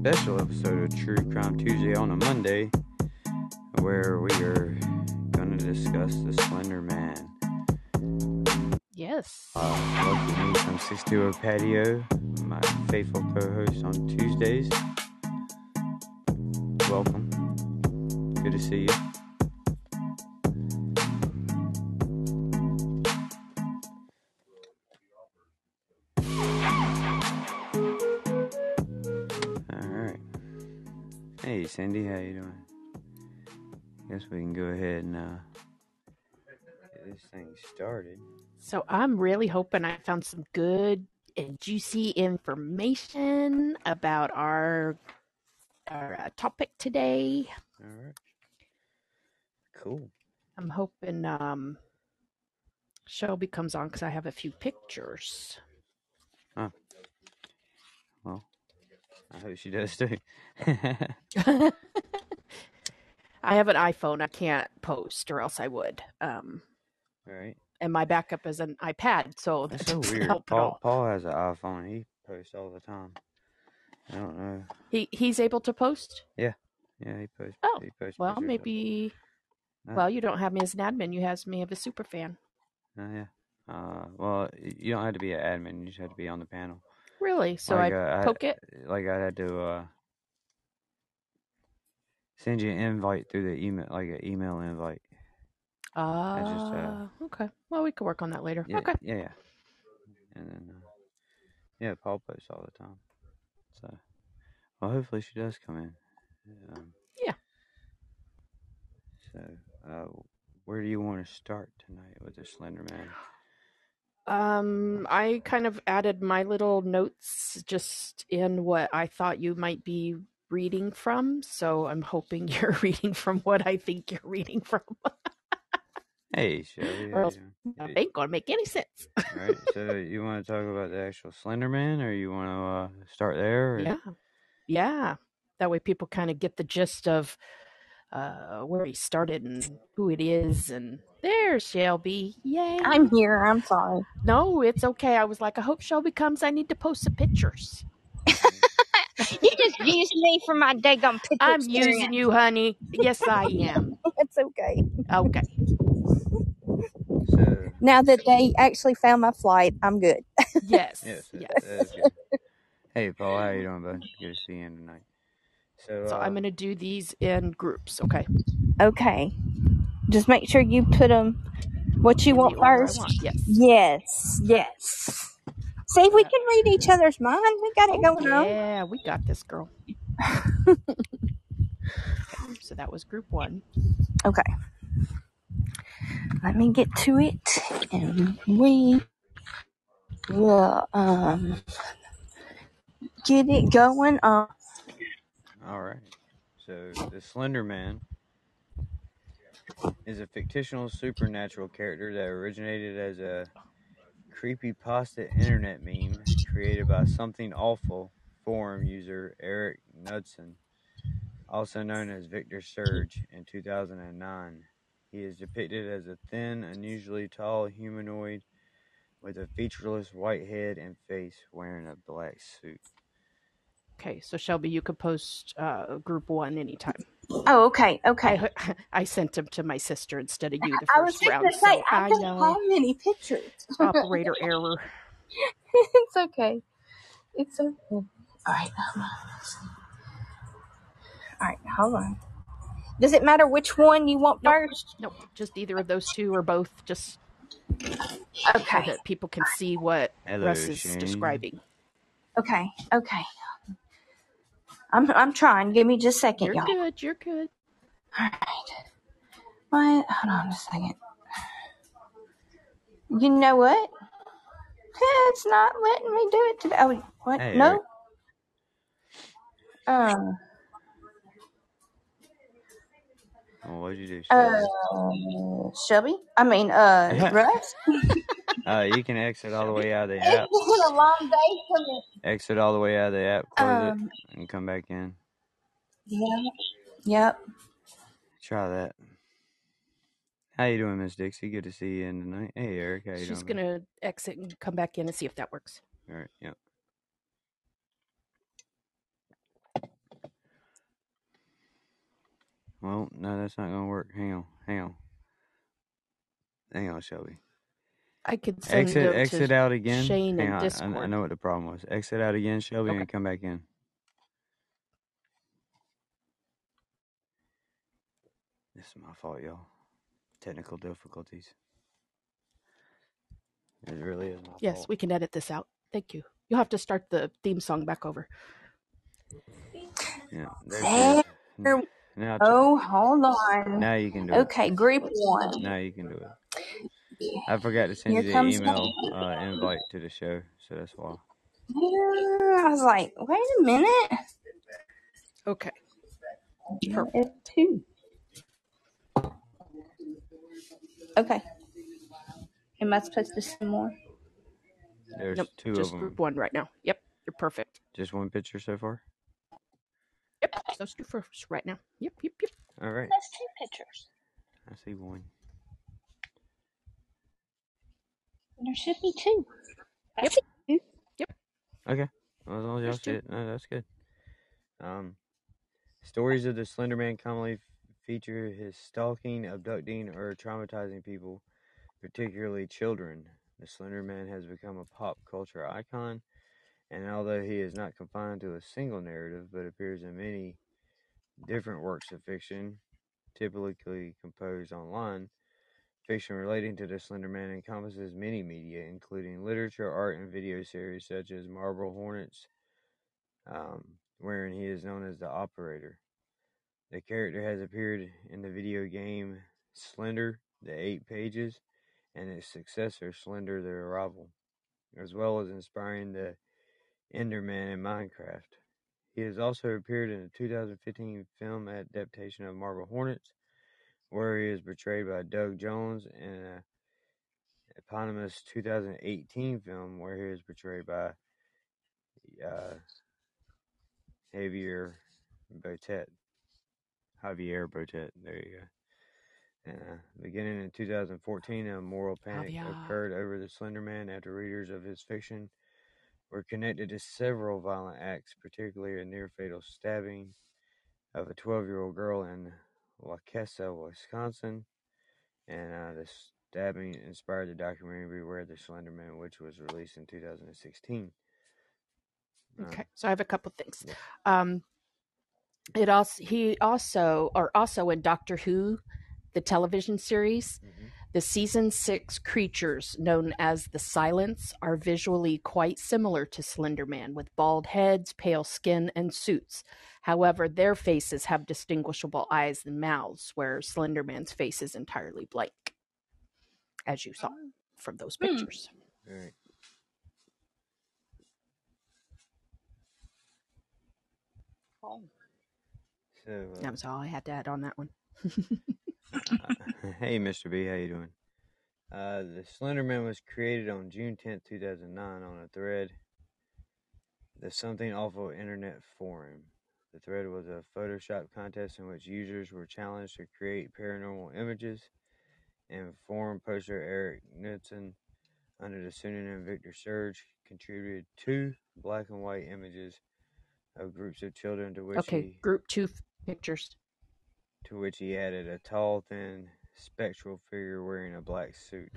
special episode of True Crime Tuesday on a Monday, where we are going to discuss the Slender Man. Yes. Uh, welcome me from 620 Patio, my faithful co-host on Tuesdays. Welcome. Good to see you. Cindy, how you doing? Guess we can go ahead and uh, get this thing started. So I'm really hoping I found some good and juicy information about our our uh, topic today. All right. Cool. I'm hoping um, Shelby comes on because I have a few pictures. Well, I hope she does too. I have an iPhone. I can't post, or else I would. Um, All right. and my backup is an iPad, so That's that so weird. Paul. Paul has an iPhone. He posts all the time. I don't know. He he's able to post. Yeah, yeah, he posts. Oh, he posts Well, maybe. Well, you don't have me as an admin. You have me as a super fan. Oh, yeah. Uh, well, you don't have to be an admin. You just have to be on the panel. Really? So like, I uh, poke it. Like I had to uh, send you an invite through the email, like an email invite. Ah, just, uh, okay. Well, we could work on that later. Yeah, Okay. Yeah, yeah. And then, uh, yeah, Paul posts all the time. So, well, hopefully she does come in. Um, Yeah. So, uh, where do you want to start tonight with the Slender Man? Um, I kind of added my little notes just in what I thought you might be reading from. So I'm hoping you're reading from what I think you're reading from. Hey, Shelby. Or else- That ain't gonna make any sense. All right. So, you want to talk about the actual Slender Man, or you want to uh, start there? Or... Yeah. Yeah. That way people kind of get the gist of uh where he started and who it is and there's Shelby. Yay. I'm here. I'm sorry. no, it's okay. I was like, I hope Shelby comes. I need to post some pictures. You just used me for my daggone picture. I'm using you, honey. Yes, I am. It's okay. Okay. So, Now that they actually found my flight, I'm good. Yes. yes. that- Yes. that is good. Hey, Paul. How you doing, bud? Good to see you tonight. So, So uh, I'm gonna do these in groups. Okay. Okay. Just make sure you put them what you want order first. want, Yes. Yes. Yes. See, we can read each other's mind. We got it Oh, going on. yeah, we got this, girl. so that was group one. Okay. Let me get to it, and we will um get it going on. All right. So the Slender Man is a fictional supernatural character that originated as a creepy pasta internet meme created by something awful forum user Eric Knudsen, also known as Victor Surge, in 2009. He is depicted as a thin, unusually tall humanoid with a featureless white head and face wearing a black suit. Okay, so Shelby, you could post uh, group one anytime. Oh, okay, okay. I I sent them to my sister instead of you the I was first round. gonna say so I I don't know have many pictures. operator error. it's okay. It's okay. All right, hold on. All right, hold on. Does it matter which one you want Nope. first? Nope, just either of those two or both, just so Okay, that people can see what Hello, Russ is Shane. describing. okay, okay. I'm I'm trying. Give me just a 2nd You're y'all. good. You're good. All right. What? Hold on a second. You know what? It's not letting me do it today. Oh, what? Hey, no. Uh, Well, what'd you do, Shelby? uh, Shelby. I mean, uh, Russ. Uh, you can exit all the way out of the app. It's been a long day for me. Exit all the way out of the app, close it, um, and come back in. yeah. yep. Try that. How you doing, Miss Dixie? Good to see you in tonight. Hey, Eric, how you She's doing, gonna exit and come back in and see if that works. All right, yep. Well, no, that's not gonna work. Hang on, hang on, hang on, Shelby. I could send Exit, it exit to out again. Shane Hang in on, I, I know what the problem was. Exit out again, Shelby, Okay. and come back in. This is my fault, y'all. Technical difficulties. It really is my Yes, fault. we can edit this out. Thank you. You'll have to start the theme song back over. Yeah, there There. it is. N- Now, Oh, hold on. now you can do it. Okay, group one. Now you can do it. I forgot to send Here you the email uh, invite to the show, so that's why. I was like, wait a minute. Okay. It's two. Okay. Am I supposed to send more? There's Nope. two just of them. Just group one right now. Yep. You're perfect. Just one picture so far. Yep. Those two first right now. Yep. Yep. Yep. All right, That's two pictures. I see one. There should be two. Yep. Yep. Okay, well, as long as y'all see it, no, that's good. Um, stories of the Slender Man commonly feature his stalking, abducting, or traumatizing people, particularly children. The Slender Man has become a pop culture icon, and although he is not confined to a single narrative, but appears in many different works of fiction, typically composed online, fiction relating to the Slender Man encompasses many media, including literature, art, and video series such as Marble Hornets, um, wherein he is known as the Operator. The character has appeared in the video game Slender, The Eight Pages, and its successor, Slender, The Arrival, as well as inspiring the Enderman in Minecraft. He has also appeared in the 2015 film adaptation of Marble Hornets, where he is portrayed by Doug Jones, in an eponymous 2018 film where he is portrayed by uh, Javier Botet. Javier Botet, there you go. Uh, beginning in 2014, a moral panic Javier. occurred over the Slender Man after readers of his fiction were connected to several violent acts, particularly a near fatal stabbing of a 12 year old girl in Waukesha, Wisconsin. And uh, the stabbing inspired the documentary Beware the Slender Man, which was released in 2016. Um, Okay. So I have a couple things. yeah. Um, it also he also or also in Doctor Who, the television series, mhm. The season six creatures known as the Silence are visually quite similar to Slender Man, with bald heads, pale skin, and suits. However, their faces have distinguishable eyes and mouths, where Slender Man's face is entirely blank, as you saw from those Hmm. pictures. Right. So, uh, That was all I had to add on that one. Hey, Mr. B, how you doing? Uh, the Slender Man was created on June 10th, 2009 on a thread, the Something Awful Internet Forum. The thread was a Photoshop contest in which users were challenged to create paranormal images, and forum poster Eric Knudsen, under the pseudonym Victor Surge, contributed two black and white images of groups of children to which Okay, he group two f- pictures. To which he added a tall, thin, spectral figure wearing a black suit.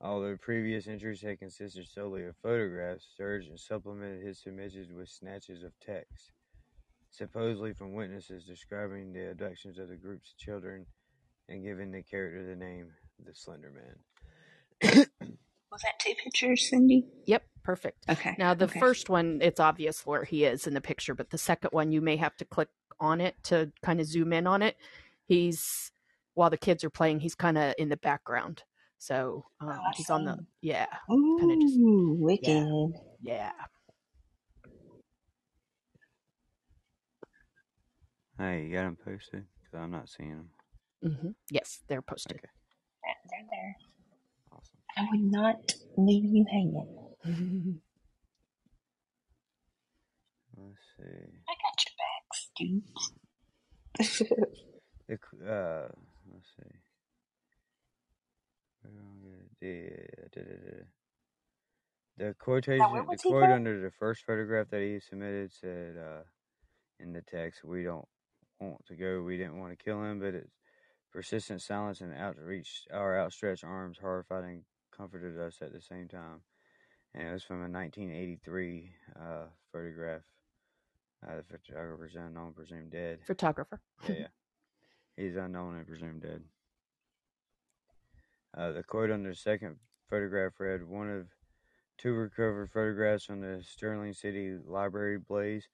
Although previous entries had consisted solely of photographs, Surgeon supplemented his images with snatches of text, supposedly from witnesses describing the abductions of the groups children and giving the character the name the Slender Man. Was that two pictures, Cindy? Yep, perfect. Okay. Now the okay. first one, it's obvious where he is in the picture, but the second one, you may have to click on it to kind of zoom in on it. He's while the kids are playing, he's kind of in the background, so um, I he's on the yeah, Ooh, kinda just- wicked. yeah. Hey, you got them posted? Because I'm not seeing them. hmm Yes, they're posted. Okay, They're there. awesome. I would not leave you hanging. Let's see. I The, uh, let's see. Where am I gonna- The, the quotation, where the quote under the first photograph that he submitted said, uh, in the text, we don't want to go. We didn't want to kill him, but its persistent silence and outreach, our outstretched arms horrified and comforted us at the same time. And it was from a 1983 uh, photograph. Uh, the photographer's unknown, presumed dead. Photographer. Yeah, yeah. He's unknown and presumed dead. Uh, the quote on the second photograph read One of two recovered photographs from the Sterling City Library blaze,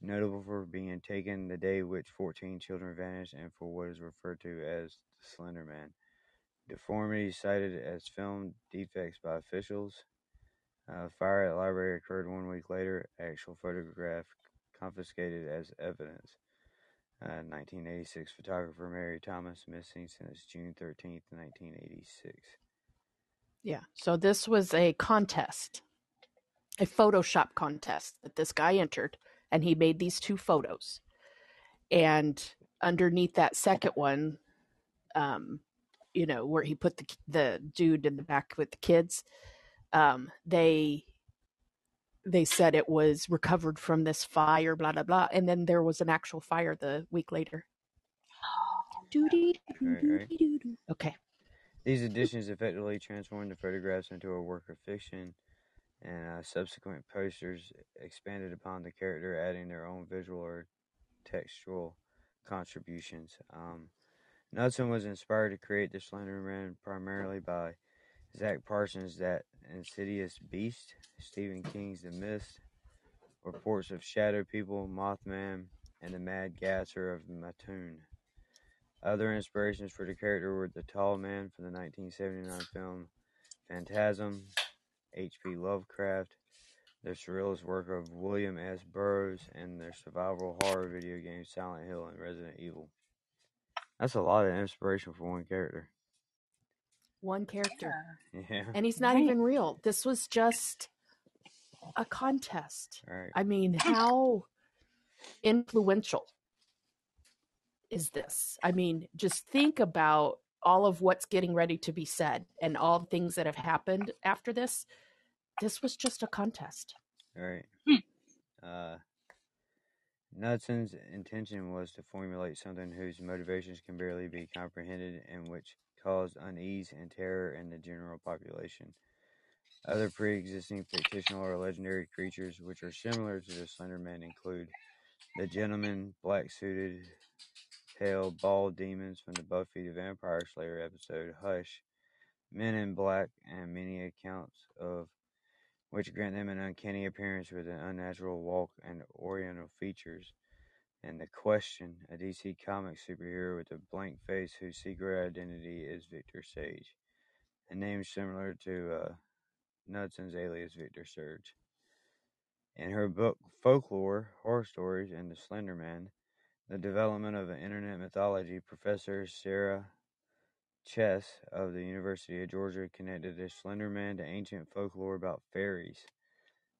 notable for being taken the day which 14 children vanished and for what is referred to as the Slender Man. Deformities cited as film defects by officials. Uh, fire at the library occurred one week later. Actual photograph confiscated as evidence. Uh, 1986 photographer Mary Thomas missing since June 13th, 1986. Yeah. So this was a contest, a Photoshop contest that this guy entered, and he made these two photos. And underneath that second one, um, you know, where he put the the dude in the back with the kids, um, they they said it was recovered from this fire, blah blah blah, and then there was an actual fire the week later. Right, right. Okay. These additions effectively transformed the photographs into a work of fiction, and uh, subsequent posters expanded upon the character, adding their own visual or textual contributions. Um, Knudsen was inspired to create the Slender Man primarily by Zach Parsons' That Insidious Beast, Stephen King's The Mist, reports of Shadow People, Mothman, and the Mad Gasser of Mattoon. Other inspirations for the character were The Tall Man from the 1979 film Phantasm, H.P. Lovecraft, the surrealist work of William S. Burroughs, and the survival horror video game Silent Hill and Resident Evil. That's a lot of inspiration for one character. One character. Yeah, And he's not Right. even real. This was just a contest. right. I mean, how influential is this? I mean, just think about all of what's getting ready to be said and all the things that have happened after this. This was just a contest. Right. Hmm. Uh, Knudsen's intention was to formulate something whose motivations can barely be comprehended and which caused unease and terror in the general population. Other pre existing fictional or legendary creatures which are similar to the Slender Man include the gentleman, black suited, pale, bald demons from the Buffy the Vampire Slayer episode Hush, men in black, and many accounts of which grant them an uncanny appearance with an unnatural walk and oriental features. And the Question, a DC Comics superhero with a blank face whose secret identity is Victor Sage, a name similar to uh, Knudsen's alias Victor Surge. In her book Folklore, Horror Stories, and the Slender Man, the development of an internet mythology, Professor Sarah Chess of the University of Georgia connected the Slender Man to ancient folklore about fairies.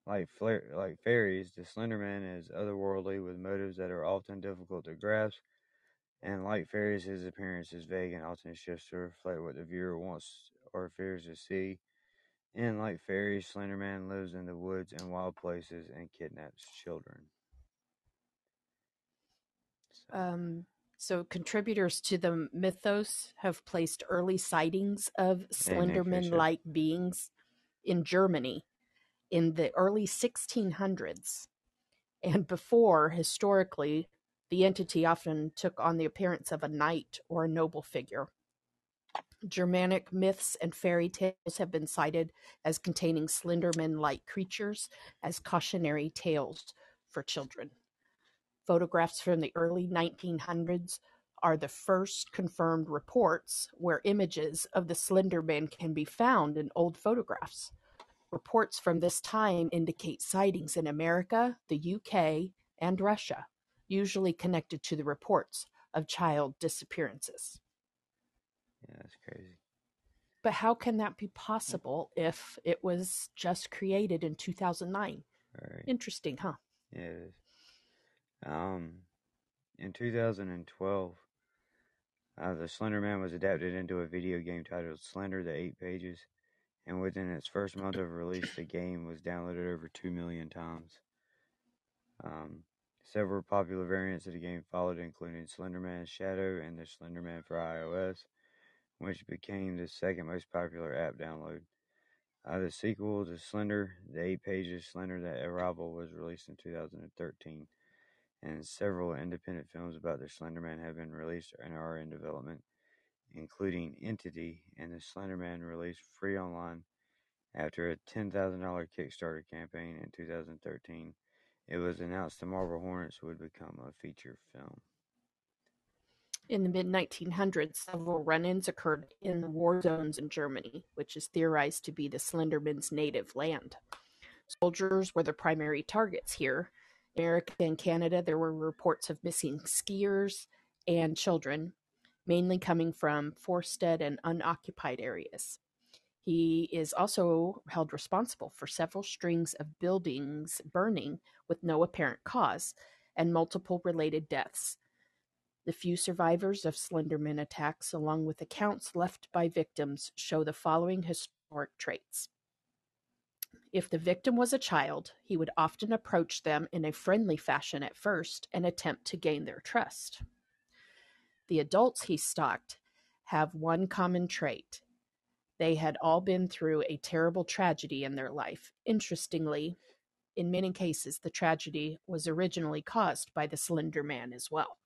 Like fla- like fairies, the Slender Man is otherworldly with motives that are often difficult to grasp, and like fairies, his appearance is vague and often shifts to reflect what the viewer wants or fears to see. And like fairies, Slender Man lives in the woods and wild places and kidnaps children. So, Um, so, contributors to the mythos have placed early sightings of Slenderman-like beings in Germany in the early 1600s. And before, historically, the entity often took on the appearance of a knight or a noble figure. Germanic myths and fairy tales have been cited as containing Slenderman like creatures as cautionary tales for children. Photographs from the early 1900s are the first confirmed reports where images of the Slender Man can be found in old photographs. Reports from this time indicate sightings in America, the UK, and Russia, usually connected to the reports of child disappearances. yeah, that's crazy. But how can that be possible if it was just created in 2009? All right. Interesting, huh? Yeah, it is. Um, in 2012, uh, the Slender Man was adapted into a video game titled Slender: The Eight Pages, and within its first month of release, the game was downloaded over two million times. Um, Several popular variants of the game followed, including Slenderman Shadow and the Slenderman for iOS, which became the second most popular app download. Uh, the sequel to Slender, the eight pages Slender That Arrival, was released in 2013, and several independent films about the Slenderman have been released and are in development, including Entity and the Slenderman released free online after a $10,000 Kickstarter campaign in 2013. It was announced the Marble Hornets would become a feature film. In the mid 1900s, several run ins occurred in the war zones in Germany, which is theorized to be the Slenderman's native land. Soldiers were the primary targets here. In America and Canada, there were reports of missing skiers and children, mainly coming from forested and unoccupied areas. He is also held responsible for several strings of buildings burning with no apparent cause and multiple related deaths. The few survivors of Slenderman attacks, along with accounts left by victims, show the following historic traits. If the victim was a child, he would often approach them in a friendly fashion at first and attempt to gain their trust. The adults he stalked have one common trait. They had all been through a terrible tragedy in their life. Interestingly, in many cases, the tragedy was originally caused by the Slender Man as well.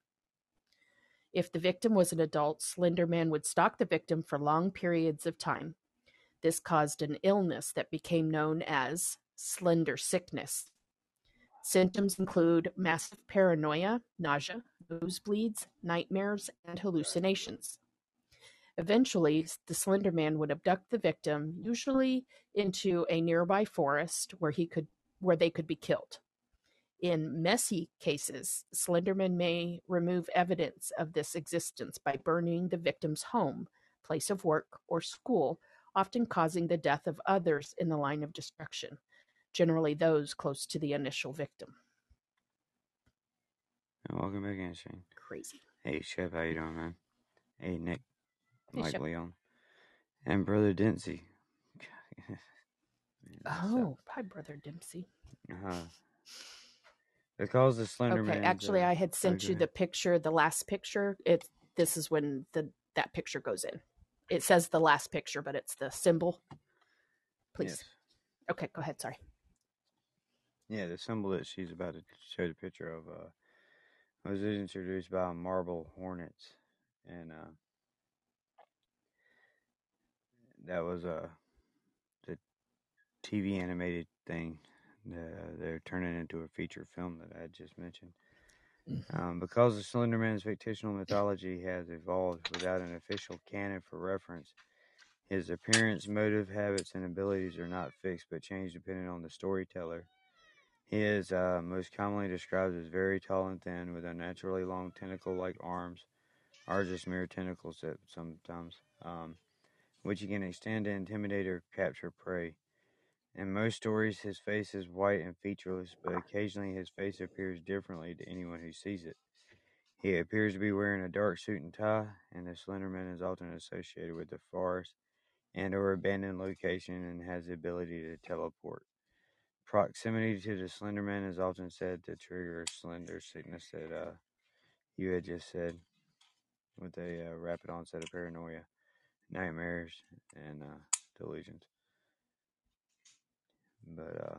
If the victim was an adult, Slender Man would stalk the victim for long periods of time. This caused an illness that became known as slender sickness. Symptoms include massive paranoia, nausea, nosebleeds, nightmares, and hallucinations. Eventually, the Slender Man would abduct the victim, usually into a nearby forest where he could where they could be killed. In messy cases, Slenderman may remove evidence of this existence by burning the victim's home, place of work, or school, often causing the death of others in the line of destruction, generally those close to the initial victim. And welcome back in, Shane. Crazy. Hey, Chef, how you doing, man? Hey, Nick, Hey, Mike Shep. Leon, and Brother Dempsey. Oh, hi, Brother Dempsey. uh-huh. Because the Slender Okay, Man. actually, I had sent you the picture, the last picture. It this is when the that picture goes in. It says the last picture, but it's the symbol. Please. Yes. Okay, go ahead. Sorry. Yeah, the symbol that she's about to show the picture of uh, was introduced by Marble Hornets, and uh, that was uh, the TV animated thing. Uh, they're turning into a feature film that I just mentioned. Um, because the Slender Man's fictional mythology has evolved without an official canon for reference, his appearance, motive, habits, and abilities are not fixed but change depending on the storyteller. He is uh, most commonly described as very tall and thin, with unnaturally long tentacle-like arms, or just mere tentacles at sometimes, um, which he can extend to intimidate or capture prey. In most stories, his face is white and featureless, but occasionally his face appears differently to anyone who sees it. He appears to be wearing a dark suit and tie, and the Slender Man is often associated with the forest and or abandoned location and has the ability to teleport. Proximity to the Slender Man is often said to trigger slender sickness that uh, you had just said, with a uh, rapid onset of paranoia, nightmares, and uh, delusions. But uh,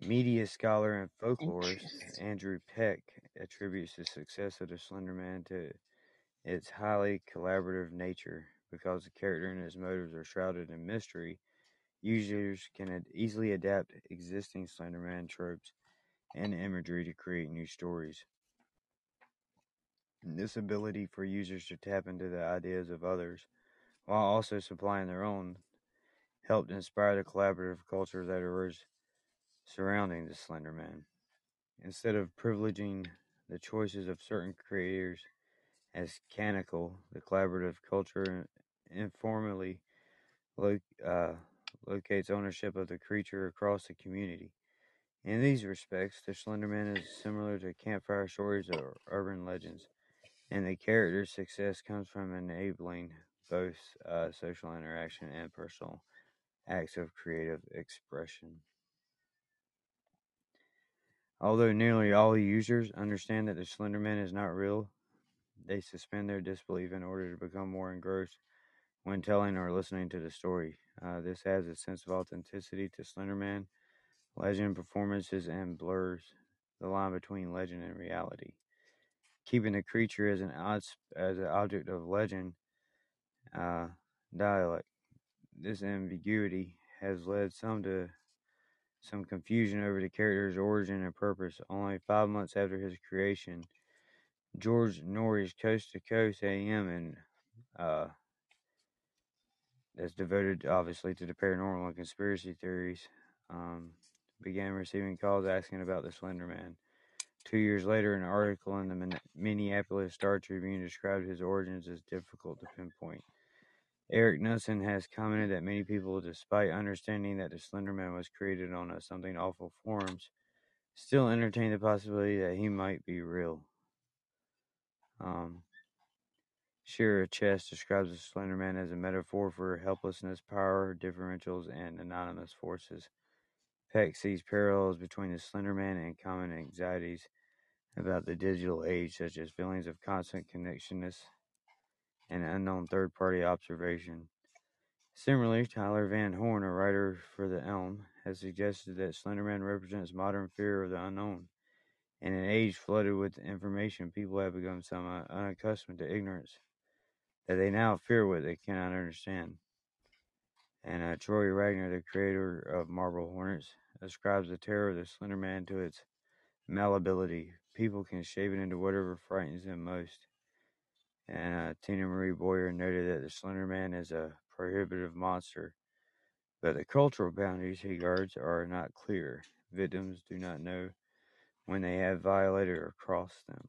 media scholar and folklorist Andrew Peck attributes the success of the Slender Man to its highly collaborative nature. Because the character and his motives are shrouded in mystery, users can easily adapt existing Slenderman tropes and imagery to create new stories. This ability for users to tap into the ideas of others while also supplying their own helped inspire the collaborative culture that arose surrounding the Slender Man. Instead of privileging the choices of certain creators as canonical, the collaborative culture informally uh, locates ownership of the creature across the community. In these respects, the Slenderman is similar to campfire stories or urban legends, and the character's success comes from enabling both uh, social interaction and personal acts of creative expression. Although nearly all users understand that the Slenderman is not real, they suspend their disbelief in order to become more engrossed when telling or listening to the story. Uh, this adds a sense of authenticity to Slenderman, legend performances and blurs the line between legend and reality. Keeping the creature as an as an object of legend uh, dialect. This ambiguity has led some to some confusion over the character's origin and purpose. Only five months after his creation, George Noory's Coast to Coast AM and uh, that's devoted obviously to the paranormal and conspiracy theories, um, began receiving calls asking about the Slender Man. Two years later, an article in the Minneapolis Star Tribune described his origins as difficult to pinpoint. Eric Knudsen has commented that many people, despite understanding that the Slender Man was created on a something awful forms, still entertain the possibility that he might be real. Um, Shira Chess describes the Slender Man as a metaphor for helplessness, power differentials, and anonymous forces. Peck sees parallels between the Slender Man and common anxieties about the digital age, such as feelings of constant connectedness and unknown third party observation. Similarly, Tyler Van Horn, a writer for The Elm, has suggested that Slenderman represents modern fear of the unknown. In an age flooded with information, people have become somewhat uh, unaccustomed to ignorance, that they now fear what they cannot understand. And uh, Troy Wagner, the creator of Marble Hornets, ascribes the terror of the Slender Man to its malleability. People can shape it into whatever frightens them most. And uh, Tina Marie Boyer noted that the Slender Man is a prohibitive monster, but the cultural boundaries he guards are not clear. Victims do not know when they have violated or crossed them.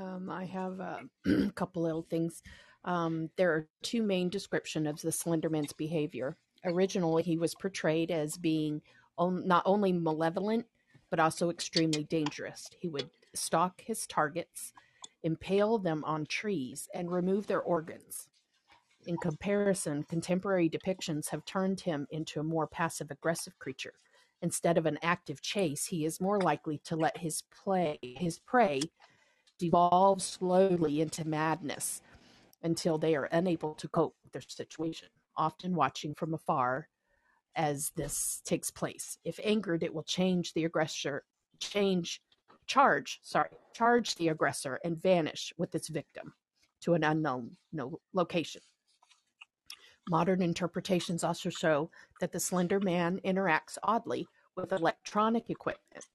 Um, I have a couple little things. Um, there are two main descriptions of the Slenderman's behavior. Originally, he was portrayed as being on, not only malevolent, but also extremely dangerous. He would stalk his targets impale them on trees, and remove their organs. In comparison, contemporary depictions have turned him into a more passive aggressive creature. Instead of an active chase, he is more likely to let his play his prey devolve slowly into madness until they are unable to cope with their situation, often watching from afar as this takes place. If angered, it will change the aggressor change charge, sorry, charge the aggressor and vanish with its victim to an unknown no location. Modern interpretations also show that the Slender Man interacts oddly with electronic equipment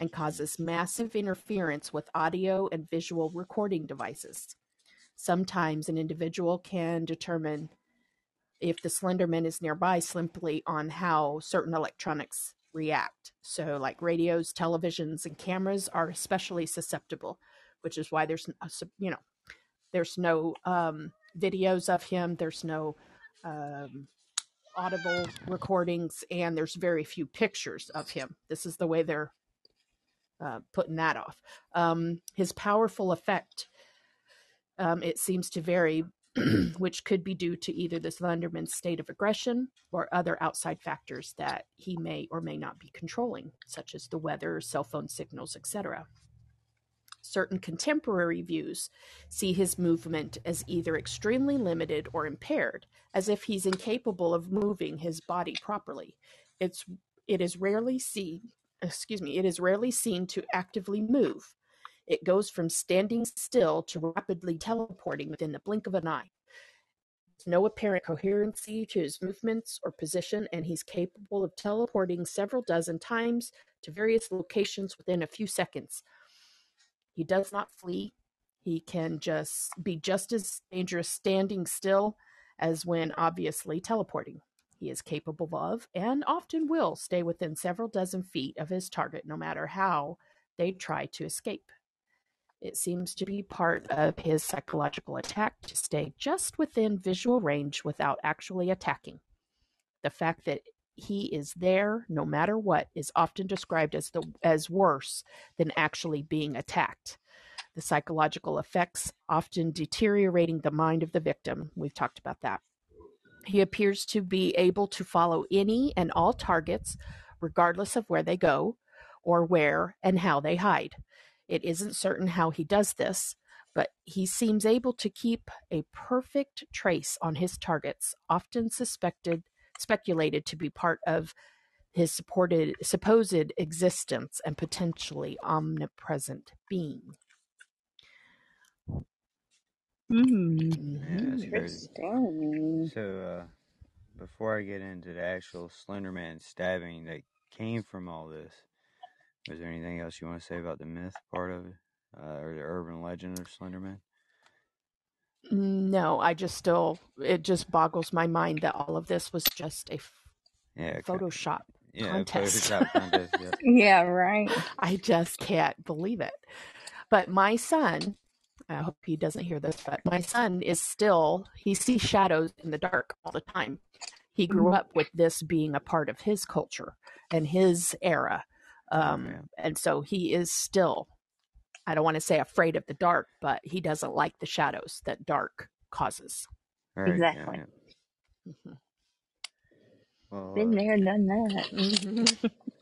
and causes massive interference with audio and visual recording devices. Sometimes an individual can determine if the Slenderman is nearby simply on how certain electronics react. So, like radios, televisions, and cameras are especially susceptible, which is why there's you know there's no um, videos of him. There's no um, audible recordings, and there's very few pictures of him. This is the way they're uh, putting that off. Um, his powerful effect, um, it seems to vary which could be due to either the Slenderman's state of aggression or other outside factors that he may or may not be controlling, such as the weather, cell phone signals, etc. Certain contemporary views see his movement as either extremely limited or impaired, as if he's incapable of moving his body properly. It's it is rarely seen excuse me, it is rarely seen to actively move, it goes from standing still to rapidly teleporting within the blink of an eye. There's no apparent coherency to his movements or position, and he's capable of teleporting several dozen times to various locations within a few seconds. He does not flee. He can just be just as dangerous standing still as when obviously teleporting. He is capable of, and often will, stay within several dozen feet of his target no matter how they try to escape. It seems to be part of his psychological attack to stay just within visual range without actually attacking. The fact that he is there no matter what is often described as the as worse than actually being attacked. The psychological effects often deteriorating the mind of the victim. We've talked about that. He appears to be able to follow any and all targets regardless of where they go or where and how they hide. It isn't certain how he does this, but he seems able to keep a perfect trace on his targets, often suspected speculated to be part of his supported supposed existence and potentially omnipresent being. Hmm. Yeah, that's crazy. Interesting. So, uh, before I get into the actual Slenderman stabbing that came from all this, is there anything else you want to say about the myth part of it, uh, or the urban legend of Slenderman? No, I just still it just boggles my mind that all of this was just a f- Yeah, co- Photoshop yeah, contest. Photoshop contest. Yeah. Yeah, right. I just can't believe it. But my son, I hope he doesn't hear this, but my son is still, he sees shadows in the dark all the time. He grew up with this being a part of his culture and his era. Um, yeah. And so he is still, I don't want to say afraid of the dark, but he doesn't like the shadows that dark causes. Right, yeah, Exactly. yeah. Mhm. Well, Been uh, there, done that.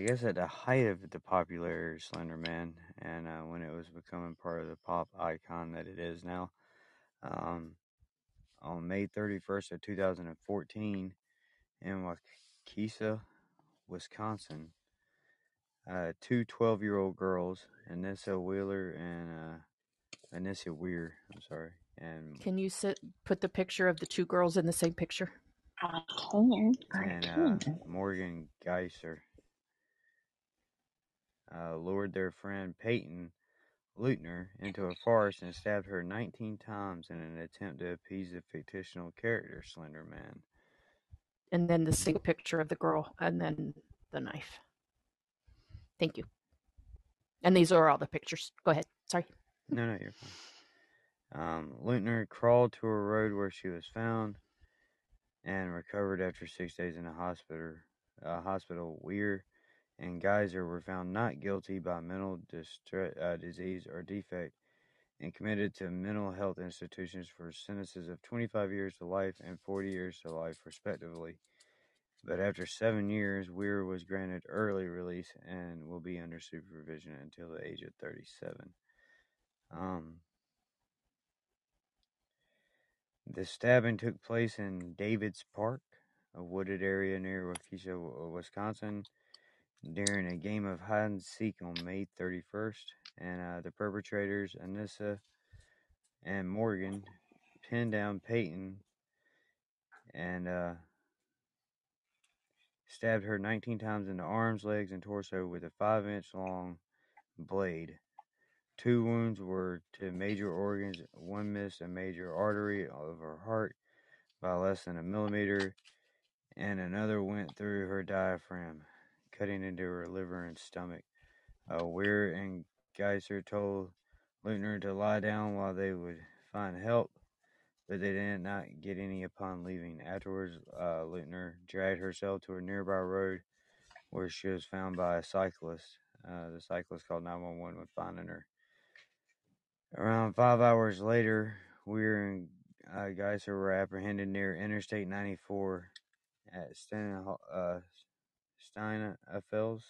I guess at the height of the popularity of Slender Man, and uh, when it was becoming part of the pop icon that it is now, um, on May 31st of 2014, in Waukesha, Wisconsin, uh, two 12-year-old girls, Anissa Wheeler and uh, Anissa Weir, I'm sorry, and Can you sit, put the picture of the two girls in the same picture? I can. I and uh, can. Morgan Geiser uh, lured their friend Payton Leutner into a forest and stabbed her 19 times in an attempt to appease the fictional character Slender Man. And then the same picture of the girl and then the knife. Thank you. And these are all the pictures. Go ahead. Sorry. No, no, you're fine. Um, Leutner crawled to a road where she was found and recovered after six days in a hospital. Uh, hospital. Weir and Geiser were found not guilty by mental distre- uh, disease or defect and committed to mental health institutions for sentences of 25 years to life and 40 years to life, respectively. But after seven years, Weir was granted early release and will be under supervision until the age of 37. Um, the stabbing took place in Davids Park, a wooded area near Waukesha, Wisconsin, during a game of hide and seek on May 31st. And uh, the perpetrators, Anissa and Morgan, pinned down Payton and uh, stabbed her 19 times in the arms, legs, and torso with a 5 inch long blade. Two wounds were to major organs, one missed a major artery of her heart by less than a millimeter, and another went through her diaphragm, cutting into her liver and stomach. Uh, Weir and Geiser told Leutner to lie down while they would find help, but they did not get any upon leaving. Afterwards, uh, Leutner dragged herself to a nearby road where she was found by a cyclist. Uh, the cyclist called 911 when finding her. Around five hours later, Weir and uh, Geiser were apprehended near Interstate 94 at Stein, uh, Steinhafels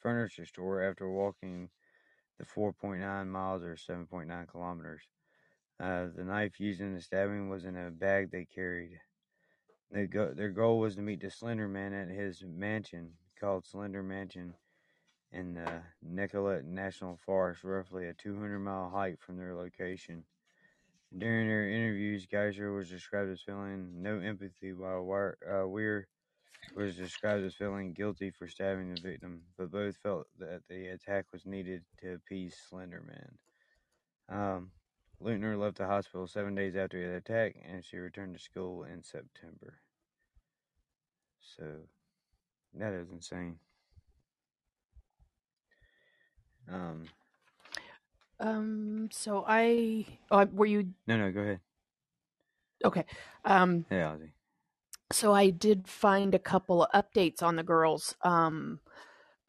furniture store after walking the 4.9 miles or 7.9 kilometers. Uh, the knife used in the stabbing was in a bag they carried. They go, their goal was to meet the Slender Man at his mansion called Slender Mansion in the Nicolet National Forest, roughly a 200 mile hike from their location. During their interviews, Geiser was described as feeling no empathy, while Weir, uh, was described as feeling guilty for stabbing the victim, but both felt that the attack was needed to appease Slenderman. Um, Leutner left the hospital seven days after the attack, and she returned to school in September. So, that is insane. Um, Um, so I, oh, were you, no, no, go ahead. okay. Um, Hey, Ozzy. So I did find a couple of updates on the girls. Um,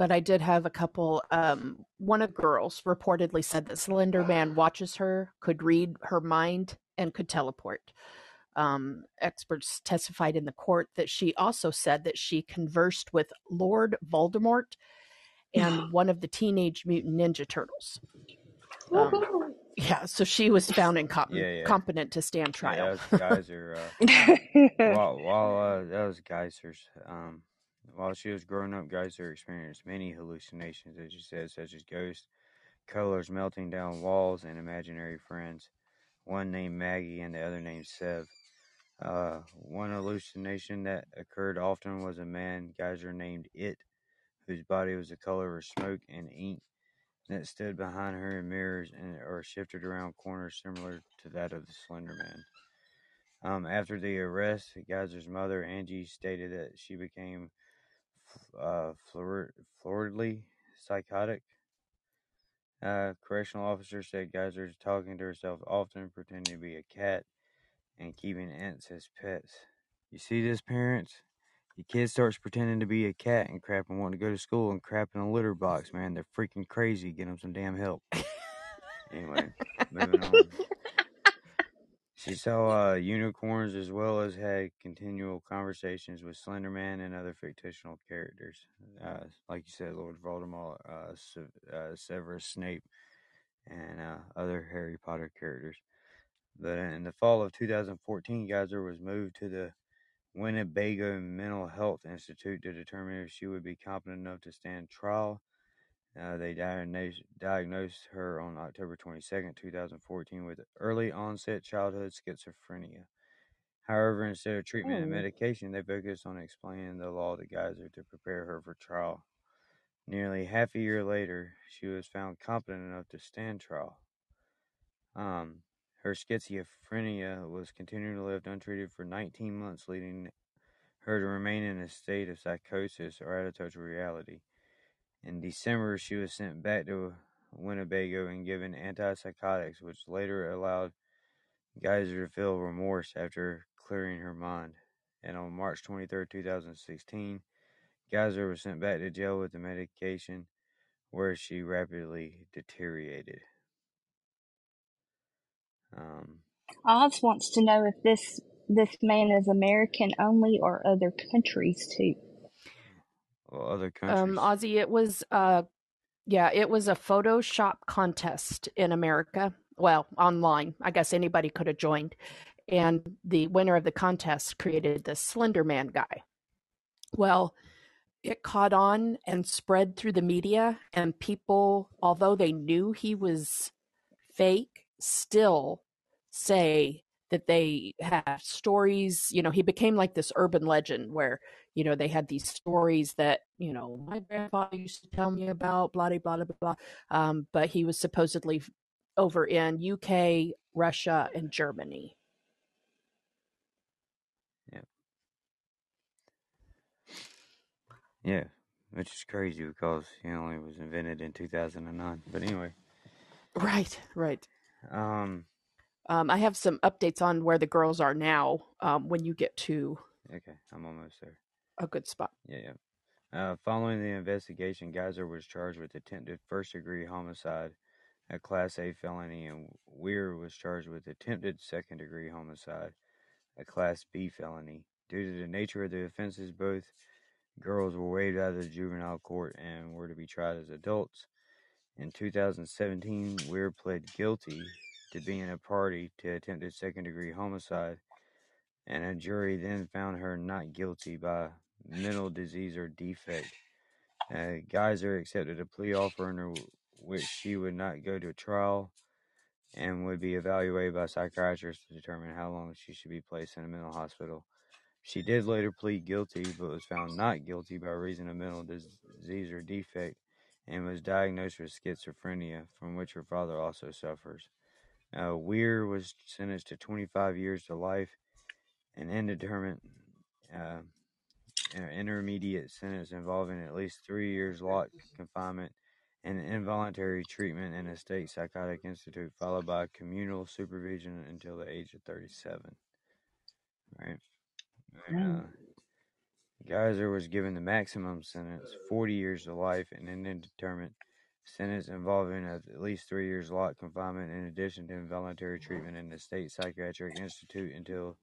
but I did have a couple. Um, one of the girls reportedly said that Slender Man watches her, could read her mind, and could teleport. Um, experts testified in the court that she also said that she conversed with Lord Voldemort and one of the Teenage Mutant Ninja Turtles. Um, yeah, so she was found incompetent Yeah, yeah. competent to stand trial. Yeah, that Geiser. Uh, while while uh, that was Geiser's. Um, while she was growing up, Geiser experienced many hallucinations, as you said, such as ghosts, colors melting down walls, and imaginary friends. One named Maggie and the other named Sev. Uh, one hallucination that occurred often was a man Geiser named It, whose body was the color of smoke and ink that stood behind her in mirrors and or shifted around corners similar to that of the Slender Man. Um, after the arrest, Geiser's mother, Angie, stated that she became uh, floridly psychotic. Uh, correctional officer said Geiser is talking to herself often, pretending to be a cat, and keeping ants as pets. You see this, parents? Your kid starts pretending to be a cat and crap and wanting to go to school and crap in a litter box, man. They're freaking crazy. Get them some damn help. anyway, moving on. She saw uh, unicorns as well as had continual conversations with Slenderman and other fictional characters. Uh, like you said, Lord Voldemort, uh, Se- uh, Severus Snape, and uh, other Harry Potter characters. But in the fall of 2014, Geiser was moved to the Winnebago Mental Health Institute to determine if she would be competent enough to stand trial. Uh, they diagnosed, diagnosed her on October 22nd, 2014, with early onset childhood schizophrenia. However, instead of treatment and Oh. medication, they focused on explaining the law to Geiser to prepare her for trial. Nearly half a year later, she was found competent enough to stand trial. Um, her schizophrenia was continuing to live untreated for 19 months, leading her to remain in a state of psychosis or out of touch with reality. In December, she was sent back to Winnebago and given antipsychotics, which later allowed Geiser to feel remorse after clearing her mind. And on March 23, 2016, Geiser was sent back to jail with the medication, where she rapidly deteriorated. Um, Oz wants to know if this this man is American only or other countries too. well, other countries. Um, Ozzy, it was uh yeah, it was a Photoshop contest in America. Well, online. I guess anybody could have joined. And the winner of the contest created the Slender Man guy. Well, it caught on and spread through the media, and people, although they knew he was fake, still say that they have stories. You know, he became like this urban legend where, you know, they had these stories that, you know, my grandfather used to tell me about, blah, blah, blah, blah, blah. Um, but he was supposedly over in UK, Russia, and Germany. Yeah, Yeah. which is crazy because he only was invented in 2009. But anyway, Right, right. Um, Um, I have some updates on where the girls are now um, when you get to okay, I'm almost there. a good spot. Yeah, yeah. Uh, following the investigation, Geiser was charged with attempted first degree homicide, a Class A felony, and Weier was charged with attempted second degree homicide, a Class B felony. Due to the nature of the offenses, both girls were waived out of the juvenile court and were to be tried as adults. In 2017, Weier pled guilty to being a party to attempted second degree homicide, and a jury then found her not guilty by mental disease or defect. Uh, Geiser accepted a plea offer under which she would not go to trial and would be evaluated by psychiatrists to determine how long she should be placed in a mental hospital. She did later plead guilty, but was found not guilty by reason of mental dis- disease or defect and was diagnosed with schizophrenia, from which her father also suffers. Uh, Weier was sentenced to 25 years to life, an indeterminate uh, an intermediate sentence involving at least three years lock confinement and involuntary treatment in a state psychotic institute, followed by communal supervision until the age of 37. Right. And, uh, Geiser was given the maximum sentence, 40 years to life, and an indeterminate sentence involving at least three years lock confinement in addition to involuntary treatment in the state psychiatric institute until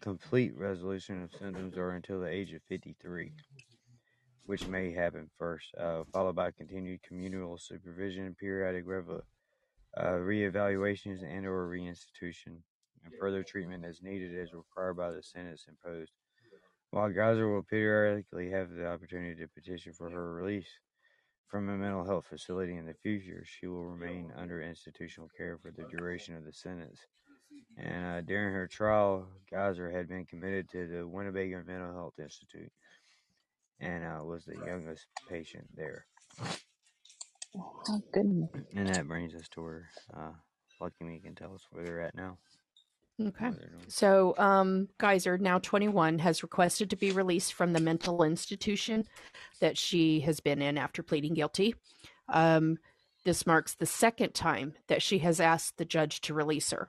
complete resolution of symptoms or until the age of 53 which may happen first uh, followed by continued communal supervision periodic rev- uh, reevaluations and or reinstitution. And further treatment as needed as required by the sentence imposed while Geiser will periodically have the opportunity to petition for her release from a mental health facility in the future, she will remain under institutional care for the duration of the sentence. And uh, during her trial, Geiser had been committed to the Winnebago Mental Health Institute and uh, was the youngest patient there. Oh, goodness. And that brings us to where uh, Lucky Me can tell us where they're at now. Okay. what they're doing. So, um, Geiser, now 21, has requested to be released from the mental institution that she has been in after pleading guilty. Um, this marks the second time that she has asked the judge to release her.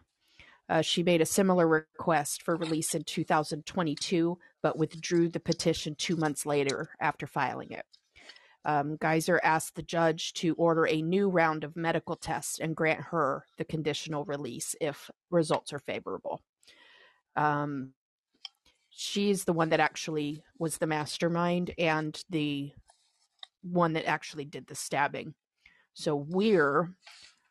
Uh, she made a similar request for release in 2022, but withdrew the petition two months later after filing it. Um, Geiser asked the judge to order a new round of medical tests and grant her the conditional release if results are favorable. Um, she's the one that actually was the mastermind and the one that actually did the stabbing. So Weier,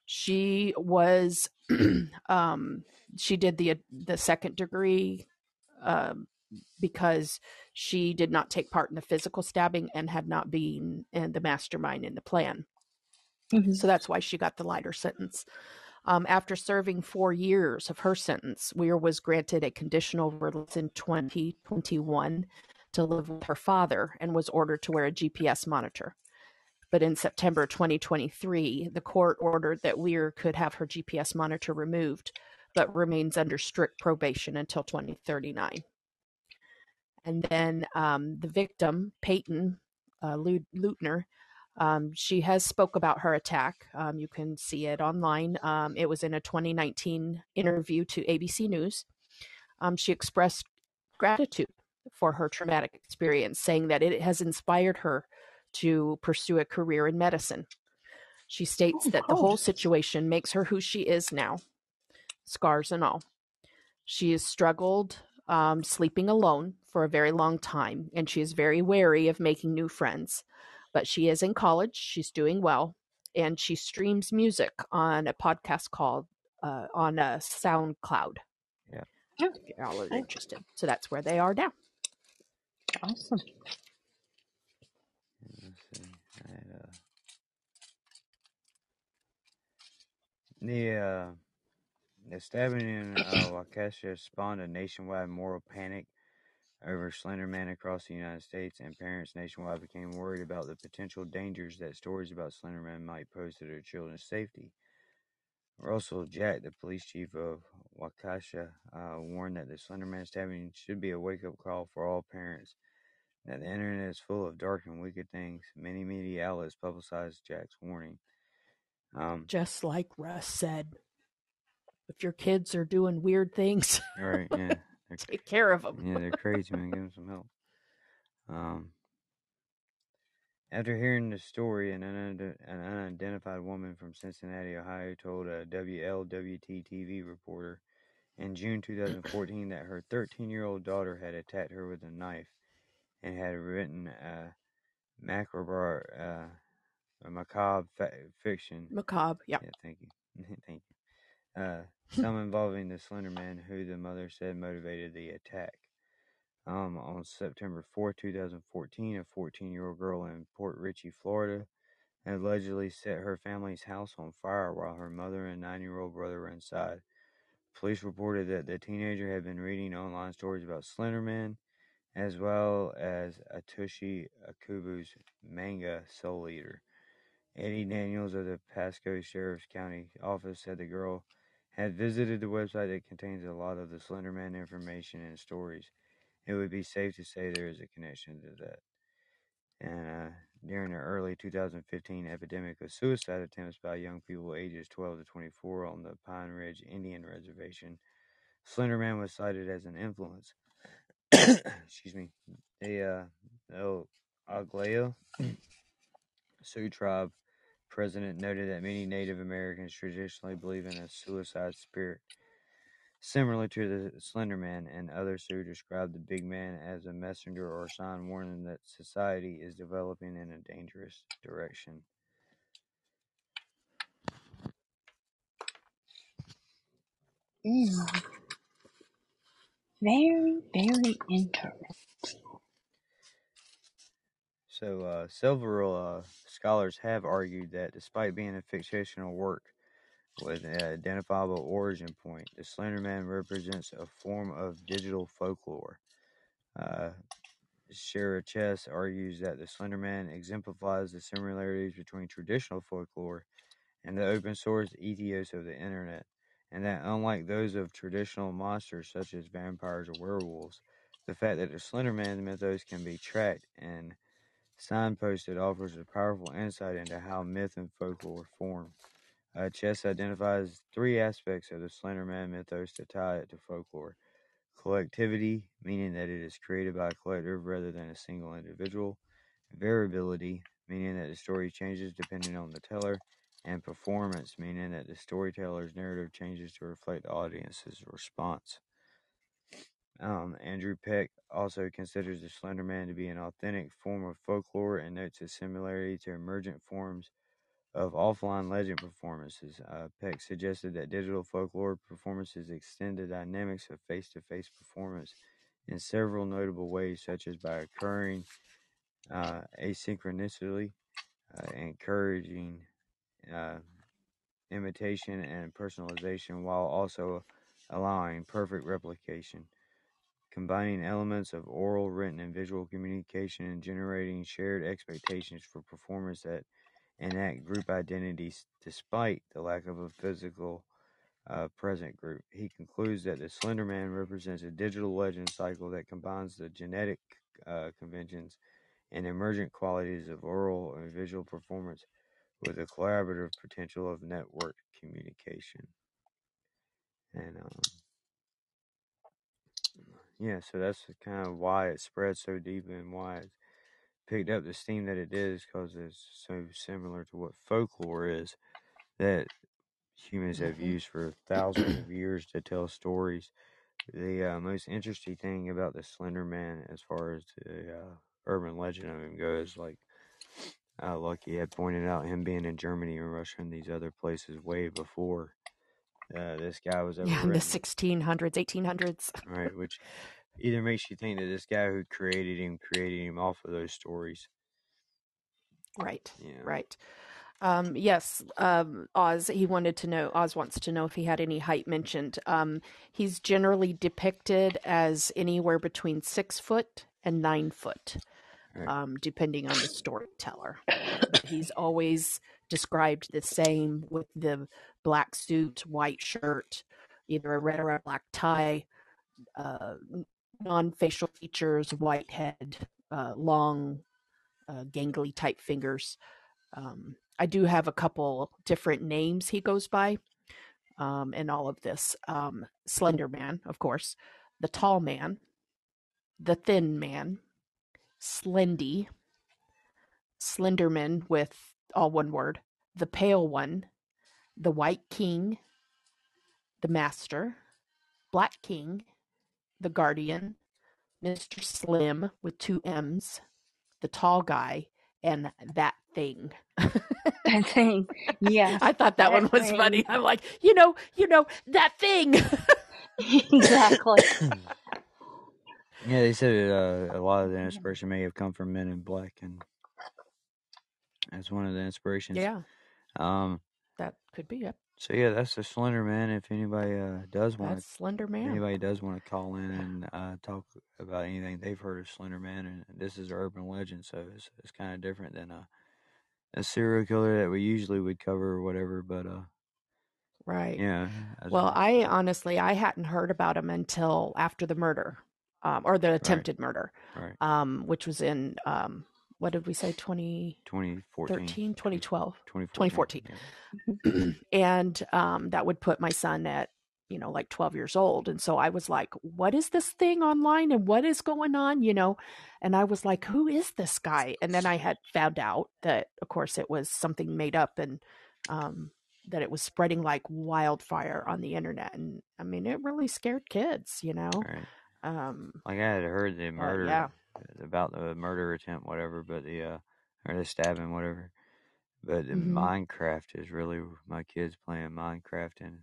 she was, um, she did the the second degree um, because she did not take part in the physical stabbing and had not been in the mastermind in the plan. Mhm. So that's why she got the lighter sentence. Um, after serving four years of her sentence, Weier was granted a conditional release in 2021 to live with her father and was ordered to wear a GPS monitor. But in September 2023, the court ordered that Weier could have her GPS monitor removed, but remains under strict probation until 2039. And then um, the victim, Payton uh, Leutner, um, she has spoke about her attack. Um, you can see it online. Um, it was in a 2019 interview to ABC News. Um, she expressed gratitude for her traumatic experience, saying that it has inspired her to pursue a career in medicine. She states Oh, that the whole situation makes her who she is now, scars and all. She has struggled um, sleeping alone for a very long time, and she is very wary of making new friends. But she is in college, she's doing well, and she streams music on a podcast called uh, on a SoundCloud. Yeah. If y'all are interested. So that's where they are now. Awesome. Let's see. I had, uh, the uh, the stabbing in uh, Waukesha spawned a nationwide moral panic over Slender Man across the United States, and parents nationwide became worried about the potential dangers that stories about Slender Man might pose to their children's safety. Russell Jack, the police chief of Waukesha, uh, warned that the Slender Man stabbing should be a wake-up call for all parents that the internet is full of dark and wicked things. Many media outlets publicized Jack's warning. Um, Just like Russ said, if your kids are doing weird things, right, yeah, take care of them. yeah, they're crazy, man. Give them some help. Um, after hearing the story, an, unide- an unidentified woman from Cincinnati, Ohio, told a WLWT TV reporter in June 2014 that her 13-year-old daughter had attacked her with a knife and had written a macabre, uh, a macabre fa- fiction Macabre, yeah. Yeah, thank you. thank you. Uh, some involving the Slender Man, who the mother said motivated the attack. Um, on September 4, 2014, a 14 year old girl in Port Richey, Florida, allegedly set her family's house on fire while her mother and 9 year old brother were inside. Police reported that the teenager had been reading online stories about Slender Man, as well as Atsushi Ohkubo's manga Soul Eater. Eddie Daniels of the Pasco Sheriff's County office said the girl had visited the website that contains a lot of the Slender Man information and stories. It would be safe to say there is a connection to that. And uh, during the early 2015 epidemic of suicide attempts by young people ages 12 to 24 on the Pine Ridge Indian Reservation, Slender Man was cited as an influence. Excuse me. The uh, Oglala Sioux tribe president noted that many Native Americans traditionally believe in a suicide spirit, similar to the Slender Man, and others who describe the big man as a messenger or sign warning that society is developing in a dangerous direction. Mm. Very, very interesting. So, uh, several uh, scholars have argued that despite being a fictional work with an identifiable origin point, the Slender Man represents a form of digital folklore. Uh, Chess argues that the Slender Man exemplifies the similarities between traditional folklore and the open source ethos of the internet, and that unlike those of traditional monsters such as vampires or werewolves, the fact that the Slender Man mythos can be tracked and signposted offers a powerful insight into how myth and folklore form. Uh, Chess identifies three aspects of the Slender Man mythos to tie it to folklore collectivity, meaning that it is created by a collective rather than a single individual, variability, meaning that the story changes depending on the teller, and performance, meaning that the storyteller's narrative changes to reflect the audience's response. Um, Andrew Peck also considers the Slender Man to be an authentic form of folklore and notes its similarity to emergent forms of offline legend performances. Uh, Peck suggested that digital folklore performances extend the dynamics of face to face performance in several notable ways, such as by occurring uh, asynchronously, uh, encouraging uh, imitation and personalization, while also allowing perfect replication. Combining elements of oral, written, and visual communication and generating shared expectations for performance that enact group identities despite the lack of a physical uh, present group. He concludes that the Slender Man represents a digital legend cycle that combines the genetic uh, conventions and emergent qualities of oral and visual performance with the collaborative potential of network communication. And um, yeah, so that's kind of why it spread so deep and why it picked up the steam that it is because it's so similar to what folklore is that humans have hmm used for thousands of years to tell stories. The uh, most interesting thing about the Slender Man, as far as the uh, urban legend of him goes, like uh, Lucky had pointed out, him being in Germany and Russia and these other places way before uh, this guy was Yeah, in the 1600s, 1800s. Right, which either makes you think that this guy who created him created him off of those stories. Right, Yeah. right. Um, yes, um, Oz, he wanted to know, Oz wants to know if he had any height mentioned. Um, he's generally depicted as anywhere between six foot and nine foot, Right. um, depending on the storyteller. He's always described the same with the black suit, white shirt, either a red or a black tie, uh, non facial features, white head, uh, long, uh, gangly type fingers. Um, I do have a couple different names he goes by um, in all of this um, Slender Man, of course, the Tall Man, the Thin Man, Slendy, Slenderman with all one word, the Pale One, the White King, the Master, Black King, the Guardian, Mr. Slim with two M's, the Tall Guy, and that thing. That thing. Yes. I thought that, that one was funny. I'm like, you know, you know, that thing. exactly. Yeah, they said uh, a lot of the inspiration may have come from Men in Black, and that's one of the inspirations. yeah, Um. That could be it. So yeah, that's the Slender Man. If anybody uh, does want That's Slender to, Man. anybody does want to call in and uh, talk about anything they've heard of Slender Man, and this is an urban legend, so it's it's kind of different than a a serial killer that we usually would cover or whatever. But uh, Right. yeah. Well, I honestly I hadn't heard about him until after the murder, um, or the attempted murder, right, um, which was in um, what did we say, 2013, 2014, 2012, 2014. 2014. yeah. and um, that would put my son at you know, like 12 years old. And so I was like, what is this thing online and what is going on, you know? And I was like, who is this guy? And then I had found out that, of course, it was something made up and um, that it was spreading like wildfire on the internet. And I mean, it really scared kids, you know? Right. Um, Like I had heard the but murder yeah. About the murder attempt, whatever, but the uh or the stabbing, whatever. But the hmm Minecraft is really my kids playing Minecraft and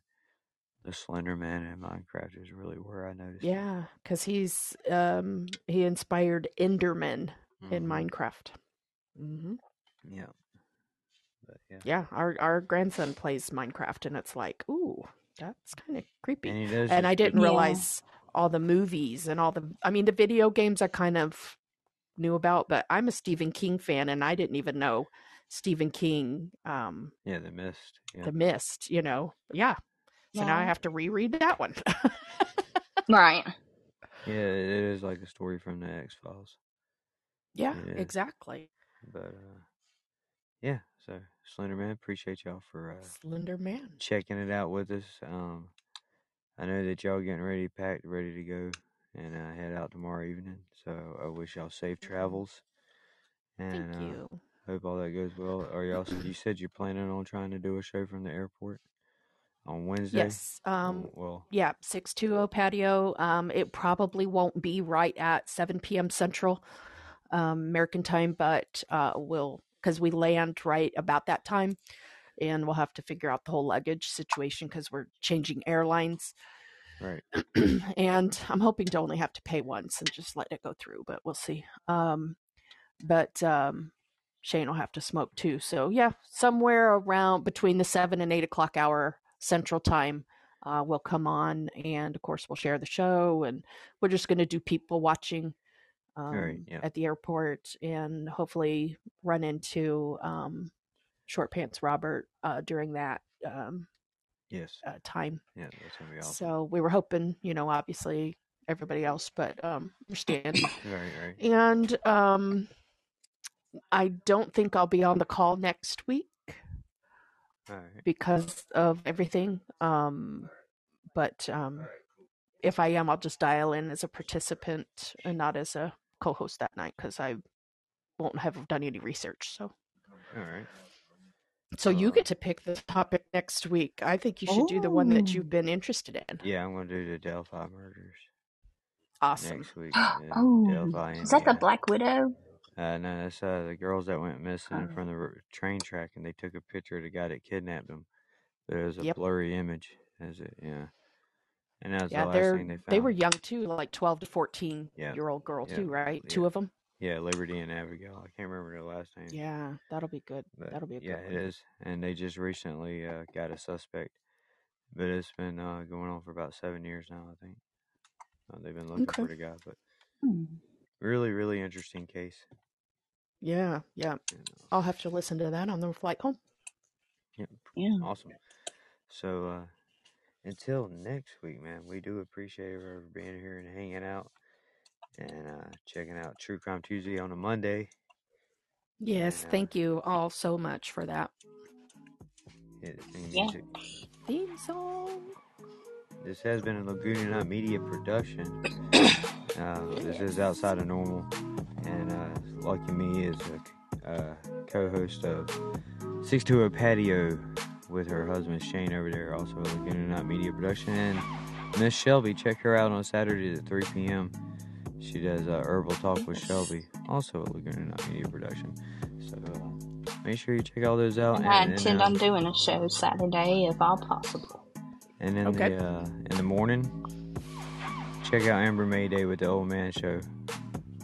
the Slender Man in Minecraft is really where I noticed. Yeah. Cause he's, um, he inspired Enderman in hmm Minecraft. hmm Yeah. But yeah. Yeah, our our grandson plays Minecraft, and it's like, ooh, that's kind of creepy. And And I didn't Yeah. Realize all the movies and all the. I mean, the video games I kind of knew about, but I'm a Stephen King fan, and I didn't even know Stephen King, um, yeah, the mist. Yeah. The Mist. You know, yeah. So now I have to reread that one. Right. Yeah, it is like a story from the X Files. yeah, Yeah. exactly. But uh yeah, so Slender Man, appreciate y'all for uh Slender Man. checking it out with us. Um I know that y'all getting ready, packed, ready to go and uh, head out tomorrow evening. So I wish y'all safe travels. And Thank uh hope all that goes well. Are y'all you said you're planning on trying to do a show from the airport on Wednesday? Yes. Um, Oh, well, Yeah, 620 patio. Um, it probably won't be right at 7 p.m. Central um, American time, but uh, we'll, because we land right about that time and we'll have to figure out the whole luggage situation because we're changing airlines. right. and I'm hoping to only have to pay once and just let it go through, but we'll see. Um, but um, Shane will have to smoke too. So, yeah, somewhere around between the 7 and 8 o'clock hour Central Time uh, will come on. And of course, we'll share the show. And we're just going to do people watching um, Right, yeah. at the airport and hopefully run into um, Short Pants Robert uh, during that um, Yes. uh, time. Yeah, that's gonna be awesome. So we were hoping, you know, obviously everybody else, but um, understand. Right, right. and um, I don't think I'll be on the call next week right. because of everything. Um, but um, if I am, I'll just dial in as a participant and not as a co-host that night because I won't have done any research. So, All right. So you Uh, get to pick the topic next week. I think you should do the one that Oh. you've been interested in. Yeah, I'm gonna do the Delphi murders Awesome. next week. Oh, Delphi, is that the Black Widow? Uh, no, that's uh, the girls that went missing Oh. from the train track, and they took a picture of the guy that kidnapped them. But it was a Yep. blurry image. Is it? Yeah. And that was Yeah, the last they're thing they found. they were young too, like twelve to fourteen Yeah, year old girl yeah, too, right? yeah. Two of them. Yeah, Liberty and Abigail. I can't remember their last name. Yeah, that'll be good. But That'll be a good yeah, one. it is. And they just recently uh, got a suspect. But it's been uh, going on for about seven years now, I think. Uh, they've been looking for the guy, but Hmm. really, really interesting case. Yeah, yeah. And, uh, I'll have to listen to that on the flight home. yeah, Yeah. awesome. So uh, until next week, man, we do appreciate everyone being here and hanging out and uh, checking out True Crime Tuesday on a Monday. Yes, And, uh, thank you all so much for that hit theme Yeah. music. theme song. This has been a Laguna Night Media production. Uh, this is outside of normal, and uh, Lucky Me is a uh, co-host of 620 Patio with her husband Shane over there, also a Laguna Night Media production. And Miss Shelby, check her out on Saturdays at 3 p.m. She does uh, Herbal Talk with Shelby, also a Laguna Night Media production. So uh, make sure you check all those out. And I intend uh, on doing a show Saturday if all possible. And in Okay. the uh, in the morning, check out Amber Mayday with the Old Man Show.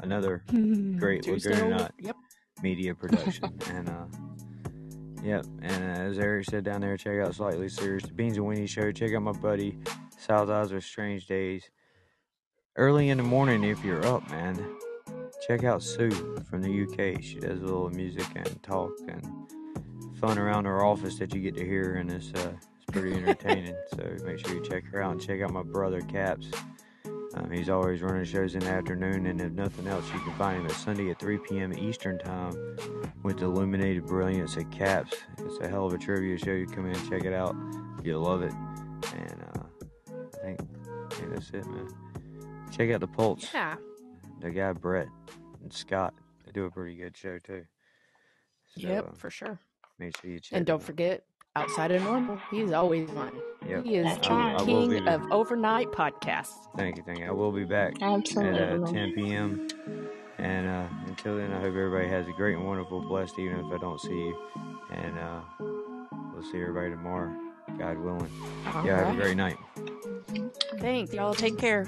Another Great Tuesday Laguna old- Yep. media production. and uh, yep. And uh, as Eric said down there, check out Slightly Serious, the Beans and Winnie Show. Check out my buddy South Eyes with Strange Days. Early in the morning, if you're up, man, check out Sue from the UK. She does a little music and talk and fun around her office that you get to hear, and it's uh, it's pretty entertaining. so make sure you check her out and check out my brother Caps. Um, he's always running shows in the afternoon, and if nothing else, you can find him at Sunday at 3 p.m. Eastern Time with the Illuminated Brilliance at Caps. It's a hell of a trivia show. You come in and check it out. You'll love it. And uh, think, I think that's it, man. Check out the Pulse. Yeah. The guy Brett and Scott. They do a pretty good show too. So, Yep, for sure. make sure you check. And don't them forget, outside of normal, he's always one. out. Yep. He is That's the right. I be king of overnight podcasts. Thank you, thank you. I will be back at Absolutely. uh, 10 p.m. And uh, until then, I hope everybody has a great and wonderful, blessed evening if I don't see you. And uh, we'll see everybody tomorrow, God willing. All yeah, have a great night. Thanks. Y'all take care.